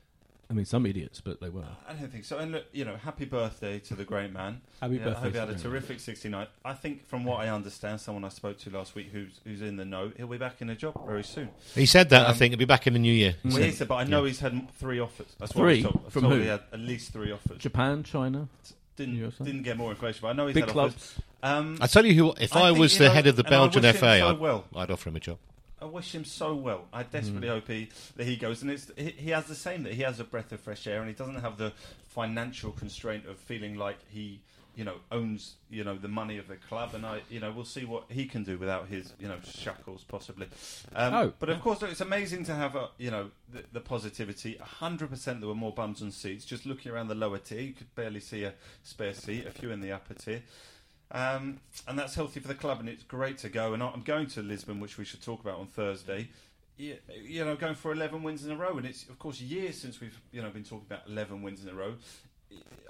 I mean, some idiots, but they were. I don't think so. And look, you know, happy birthday to the great man. Happy Yeah, I birthday hope he had a the great man. terrific 69. I think, from what I understand, someone I spoke to last week who's who's in the know, he'll be back in a job very soon. He said that. I Um, think he'll be back in the new year. Well, he said, but I know he's had three offers. That's what I Three? was told. From told who? He had at least three offers. Japan, China, Didn't USA? didn't get more information, but I know he's big had clubs. offers. Um, I tell you who, if I I, think, was the know, head of the and I Belgian FA, I'd, well. I'd offer him a job. I wish him so well. I desperately Mm. hope he, that he goes. And it's, he, he has the same that he has a breath of fresh air, and he doesn't have the financial constraint of feeling like he, you know, owns you know the money of the club. And I, you know, we'll see what he can do without his you know shackles possibly. Um, Oh, but of course, it's amazing to have a, you know the, the positivity. hundred percent, there were more bums and seats. Just looking around the lower tier, you could barely see a spare seat. A few in the upper tier. Um, and that's healthy for the club, and it's great to go. And I'm going to Lisbon, which we should talk about on Thursday. You know, going for 11 wins in a row, and it's of course years since we've you know been talking about 11 wins in a row.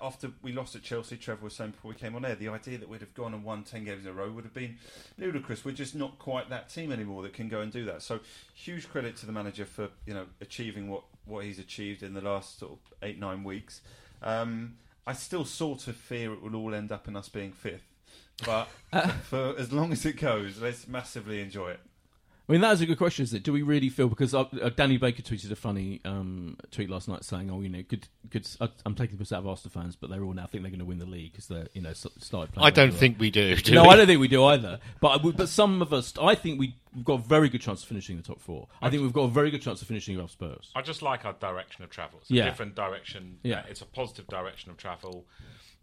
After we lost at Chelsea, Trevor was saying before we came on air, the idea that we'd have gone and won 10 games in a row would have been ludicrous. We're just not quite that team anymore that can go and do that. So, huge credit to the manager for you know achieving what what he's achieved in the last sort of eight nine weeks. Um, I still sort of fear it will all end up in us being fifth, but for as long as it goes, let's massively enjoy it. I mean, that is a good question, is it? Do we really feel because uh, uh, Danny Baker tweeted a funny um, tweet last night saying, "Oh, you know, good, good. I- I'm taking this out of Arsenal fans, but they're all now think they're going to win the league because they're, you know, started playing." I don't really well." think we do. do no, we? I don't think we do either. But I would- but some of us, I think we, we've got a very good chance of finishing the top four. I think we've got a very good chance of finishing above Spurs. I just like our direction of travel. It's a Yeah. different direction. Yeah. Uh, it's a positive direction of travel.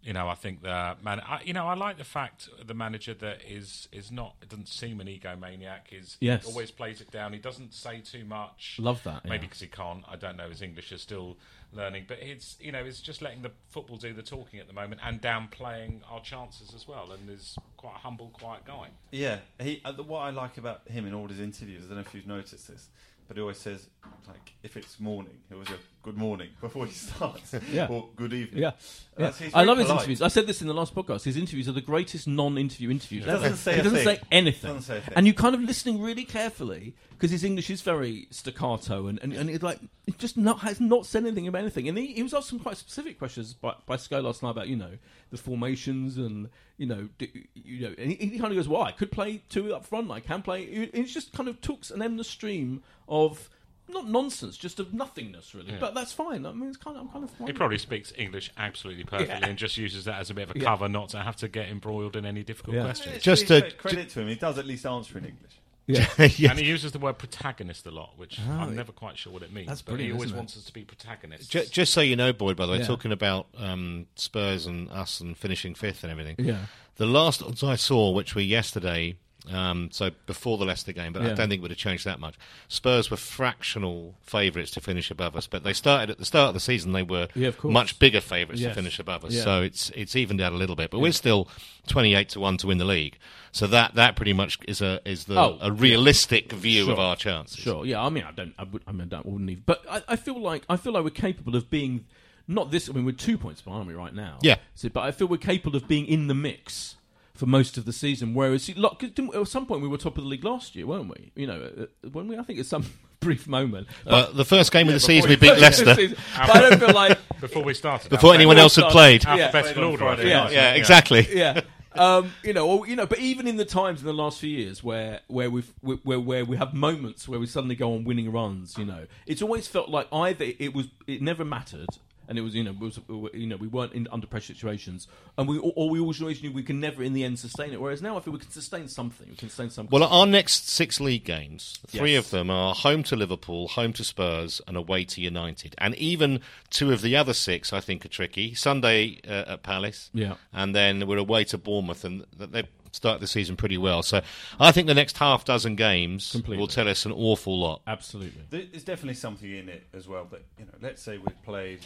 You know, I think the man. I, you know, I like the fact the manager that is is not. It doesn't seem an egomaniac. Is Yes. always plays it down. He doesn't say too much. Love that. Maybe because he can't. I don't know. His English is still learning, but it's you know, it's just letting the football do the talking at the moment and downplaying our chances as well. And is quite a humble, quiet guy. Yeah, he. Uh, what I like about him in all his interviews, I don't know if you've noticed this, but he always says like if it's morning, it was a good morning before he starts, Yeah. or good evening. Yeah, uh, yeah. I love his interviews. I said this in the last podcast. His interviews are the greatest non-interview interviews. He doesn't ever. say he doesn't say anything, Doesn't say and you kind of listening really carefully because his English is very staccato, and and, and it's like it just not has not said anything about anything. And he, he was asked some quite specific questions by by Sky last night about you know the formations and you know do, you know, and he, he kind of goes, "Well, I could play two up front. I can play." It, it just kind of took an endless stream of. Not nonsense, just of nothingness, really. But that's fine. I mean, it's kind of, I'm kind of. He probably speaks English absolutely perfectly Yeah. and just uses that as a bit of a Yeah. cover not to have to get embroiled in any difficult Yeah. questions. Just To to- credit to him, he does at least answer in English. Yeah. Yeah. And he uses the word protagonist a lot, which I'm never quite sure what it means. That's but he always wants us to be protagonists. Ju- just so you know, Boyd, by the way, Yeah. talking about um, Spurs and us and finishing fifth and everything. Yeah. The last odds I saw, which were yesterday, um, so before the Leicester game, but I don't think it would have changed that much. Spurs were fractional favourites to finish above us, but they started at the start of the season. They were Yeah, much bigger favourites Yes. to finish above us. Yeah. So it's it's evened out a little bit, but we're still twenty-eight to one to win the league. So that that pretty much is a is the Oh, a realistic view of our chances. Sure. Yeah. I mean, I don't. I, would, I mean, I don't, wouldn't even. But I, I feel like I feel like we're capable of being not this. I mean, we're two points behind, aren't we, right now? Yeah. So, but I feel we're capable of being in the mix for most of the season. Whereas, look, 'cause didn't- at some point we were top of the league last year, weren't we? You know, uh, when we, I think at some brief moment. Uh, the first game of the season, we you- beat Leicester. but I don't feel like. Before we started. Before alphabet- anyone else had played. Yeah. Alphabetical Played order, I Friday think. Yeah. Yeah, exactly. yeah. Um, you know, or, you know, but even in the times in the last few years where where we've where where we have moments where we suddenly go on winning runs, you know, it's always felt like either it was it never mattered. And it was, you know, was, you know, we weren't in under pressure situations, and we, or we always knew we can never, in the end, sustain it. Whereas now, I feel we can sustain something. We can sustain something. Well, our next six league games, three Yes. of them are home to Liverpool, home to Spurs, and away to United. And even two of the other six, I think, are tricky. Sunday uh, at Palace, Yeah. and then we're away to Bournemouth, and they start the season pretty well. So I think the next half dozen games Completely. will tell us an awful lot. absolutely. There's definitely something in it as well. That you know, let's say we've played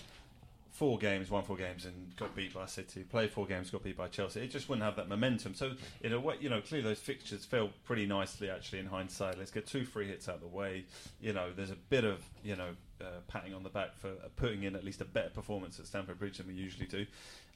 four games, won four games, and got beat by City. Played four games, got beat by Chelsea. It just wouldn't have that momentum. So in a way, you know, clearly those fixtures fell pretty nicely actually in hindsight. Let's get two free hits out of the way. You know, there's a bit of you know uh, patting on the back for putting in at least a better performance at Stamford Bridge than we usually do.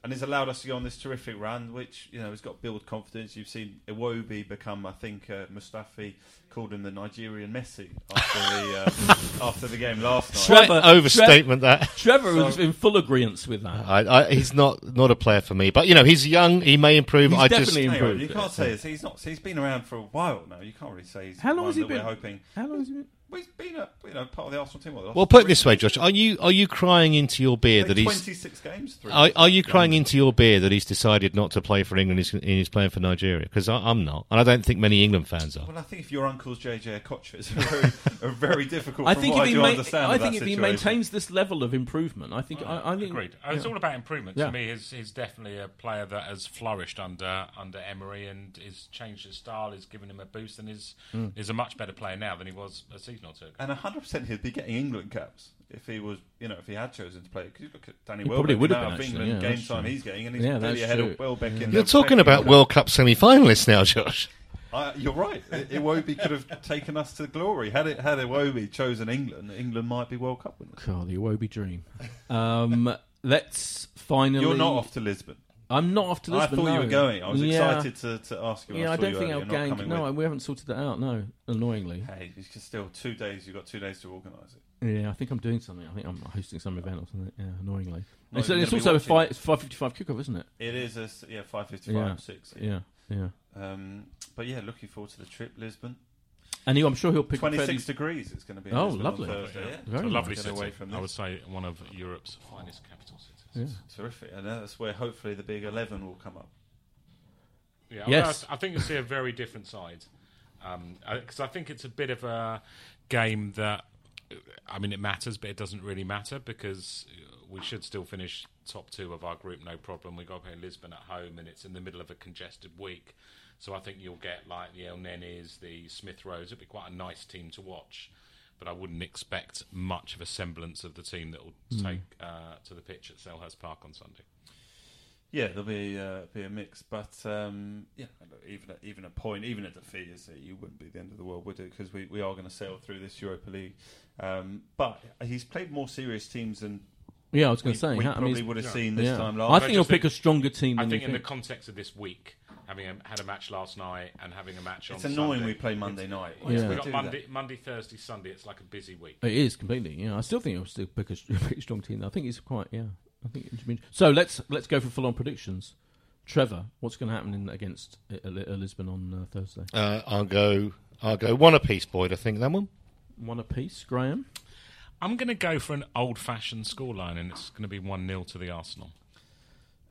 And has allowed us to go on this terrific run, which you know has got build confidence. You've seen Iwobi become, I think, uh, Mustafi called him the Nigerian Messi after the um, after the game last night. Trevor- Slight overstatement that. Trevor So- was in full agreement with that. I, I, he's not not a player for me, but you know he's young. He may improve. He's I definitely Hang on, improved you can't so- say this. He's not. He's been around for a while now. You can't really say he's How long one has he been? We're hoping. How long has he been? Well, he's been a you know part of the Arsenal team. What, the well put it this way. Josh. Are you are you crying into your beer Like that he's 26 games. Through Are, are you Young. crying into your beer that he's decided not to play for England and he's, he's playing for Nigeria? Because I'm not, and I don't think many England fans are. Well, I think if your uncle's JJ Okocha, it's very, a very difficult. I think if he I do ma- understand I think that if he maintains this level of improvement, I think I, I think Agreed. It's yeah. all about improvement. Yeah. To me, he's, he's definitely a player that has flourished under under Emery and has changed his style, has given him a boost, and is Mm. is a much better player now than he was a season or two ago. and 100 percent he'd be getting England caps if he was, you know, if he had chosen to play. Because you look at Danny He Welbeck, probably would have been, of actually, England yeah, game time true. he's getting, and he's Yeah, clearly that's ahead true. of Welbeck. in You're the talking pecking about. World Cup semi-finalists now, Josh. Uh, you're right. Iwobi could have taken us to glory. Had it had Iwobi chosen England, England might be World Cup winners. God, the Iwobi dream. Um, let's finally. You're not off to Lisbon. I'm not off to Lisbon. I thought no. you were going. I was Yeah. excited to, to ask you. when Yeah, I saw don't you think earlier. our You're not gang. No, with. we haven't sorted that out. No, annoyingly. Hey, you can still two days. You've got two days to organise it. Yeah, I think I'm doing something. I think I'm hosting some event or something. Yeah, annoyingly. Well, it's it's gonna also a watching five, it's 555 kickoff, isn't it? It is a s- yeah five fifty Yeah. six. Yeah, yeah. Um, but yeah, looking forward to the trip, Lisbon. And he, I'm sure he'll pick a Twenty fairly- degrees. It's going to be. Oh, Lisbon lovely. Thursday. Yeah. Very It's a lovely nice. Away city. from I would say one of Europe's finest capital cities. Yeah. Terrific, and that's where hopefully the big eleven will come up. Yeah, Yes. I, I think you'll see a very different side um, uh, because I think it's a bit of a game that I mean it matters, but it doesn't really matter because we should still finish top two of our group, no problem. We got to play Lisbon at home, and it's in the middle of a congested week, so I think you'll get like the Elnenys, the Smith Rows. It'll be quite a nice team to watch. But I wouldn't expect much of a semblance of the team that will take uh, to the pitch at Selhurst Park on Sunday. Yeah, there'll be uh, be a mix, but um, yeah, even a, even a point, even a defeat, is you wouldn't be the end of the world, would it? Because we, we are going to sail through this Europa League. Um, but he's played more serious teams than Yeah, I was going to say. we I mean, probably it's- would have yeah. seen this yeah. time I last. think I think he'll just pick a stronger team I than think you in the context of this week, having a, had a match last night and having a match on. It's annoying Sunday, we play Monday night. Yeah. we We got do Monday, Monday, Thursday, Sunday. It's like a busy week. It is completely. Yeah, I still think he'll still pick a, pick a strong team. I think he's quite. Yeah, I think. It's been, so let's let's go for full on predictions. Trevor, what's going to happen in, against uh, uh, Lisbon on uh, Thursday? Uh, I'll go. I'll go one apiece, Boyd. I think that one. One apiece, Graham. I'm going to go for an old-fashioned scoreline, and it's going to be one 0 to the Arsenal.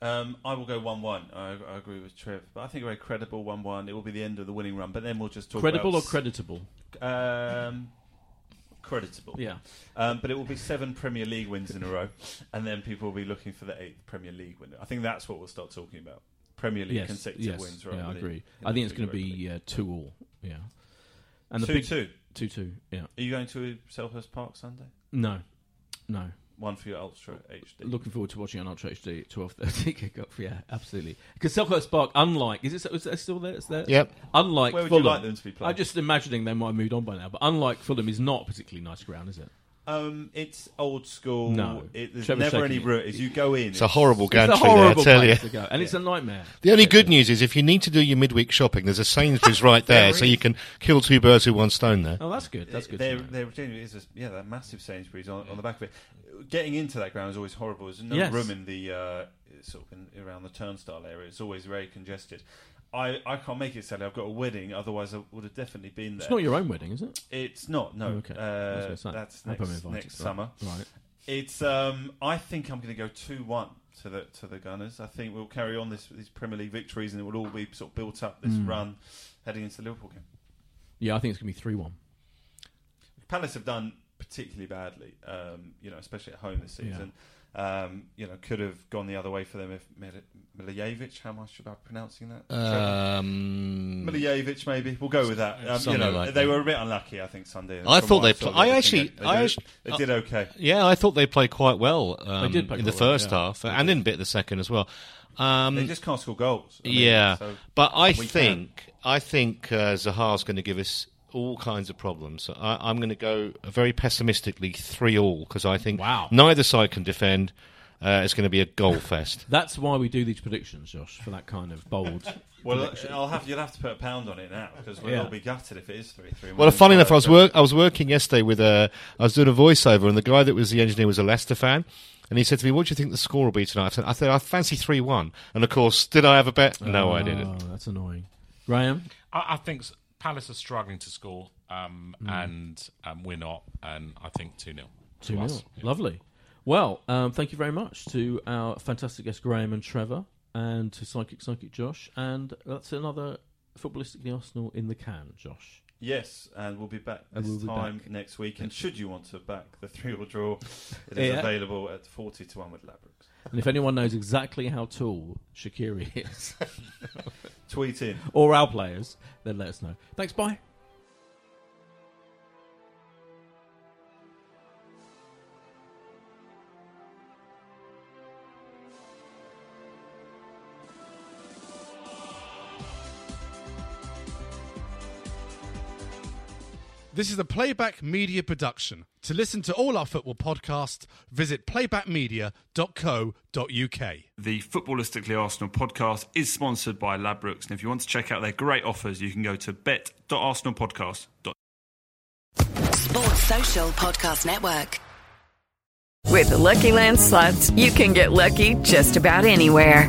Um, I will go one-one. I, I agree with Trev, but I think a very credible one-one. It will be the end of the winning run, but then we'll just talk Credible or creditable? Um, creditable. Yeah. Um, but it will be seven Premier League wins in a row, and then people will be looking for the eighth Premier League win. I think that's what we'll start talking about. Premier League Yes. consecutive yes. wins. Yeah, I agree. I think it's going to be uh, two all. Yeah. And the two big two. two two. Yeah. Are you going to Selhurst Park Sunday? No. No. One for your Ultra HD. Looking forward to watching on Ultra HD twelve thirty kickoff. Yeah, absolutely. Because Selhurst Park, unlike is it is it still there? It's there. Yep. Unlike Where would you like them to be playing? I'm just imagining they might have moved on by now. But unlike Fulham, is not a particularly nice ground, is it? Um, it's old school. No. it, there's Trevor's never any shaking route. As you go in, It's a horrible It's a gantry there, I horrible tell you. place to go, and it's a nightmare. The only good news is if you need to do your midweek shopping, there's a Sainsbury's right there, so you can kill two birds with one stone there. Oh, that's good. That's good. to There, know. there genuinely is a, yeah, that massive Sainsbury's on, on the back of it. Getting into that ground is always horrible. There's no Yes. room in the uh, sort of in, around the turnstile area. It's always very congested. I, I can't make it, Sally. I've got a wedding. Otherwise, I would have definitely been there. It's not your own wedding, is it? It's not. No. Oh, okay. Uh, that's I next, invited, next right. summer. Right. It's. Um, I think I'm going to go two one to the to the Gunners. I think we'll carry on this these Premier League victories, and it will all be sort of built up this Mm. run heading into the Liverpool game. Yeah, I think it's going to be three one. Palace have done particularly badly, um, you know, especially at home this season. Um, you know, could have gone the other way for them if Mil- Milijevic, how much should I be pronouncing that? Um, Milijevic, maybe. We'll go with that. Um, you know, like they that. were a bit unlucky, I think, Sunday. I thought they saw pl- of I actually- team. They, I did, actu- they did okay. yeah, I thought they played quite well um, did play in the well, first yeah. half and in a bit of the second as well. Um, They just can't score goals. I mean, yeah, so but I we think I think uh, Zaha's going to give us all kinds of problems. I, I'm going to go very pessimistically three all because I think Wow. neither side can defend. Uh, it's going to be a goal fest. That's why we do these predictions, Josh, for that kind of bold. Well, I'll have you'll have to put a pound on it now because we'll Yeah. all be gutted if it is three three. Well, funny enough, I was work. I was working yesterday with a. I was doing a voiceover, and the guy that was the engineer was a Leicester fan, and he said to me, "What do you think the score will be tonight?" I said, "I, said, I fancy three one." And of course, did I have a bet? No, I Oh, didn't. Oh, that's annoying. Graham, I, I think s- Palace are struggling to score, um, Hmm. and um, we're not. And I think two 0 two 0 Lovely. Well, um, thank you very much to our fantastic guests Graham and Trevor, and to Psychic Psychic Josh, and that's another footballistically Arsenal in the can, Josh. Yes, and we'll be back this we'll be time back. next week. And should you want to back the three or draw, it is Yeah. available at forty to one with Ladbrokes. And if anyone knows exactly how tall Shaqiri is, Tweet in. or our players, then let us know. Thanks. Bye. This is a Playback Media production. To listen to all our football podcasts, visit playbackmedia.co.uk. The Footballistically Arsenal podcast is sponsored by Ladbrokes, and if you want to check out their great offers, you can go to bet.arsenalpodcast.com. Sports Social Podcast Network. With the Lucky Land slots, you can get lucky just about anywhere.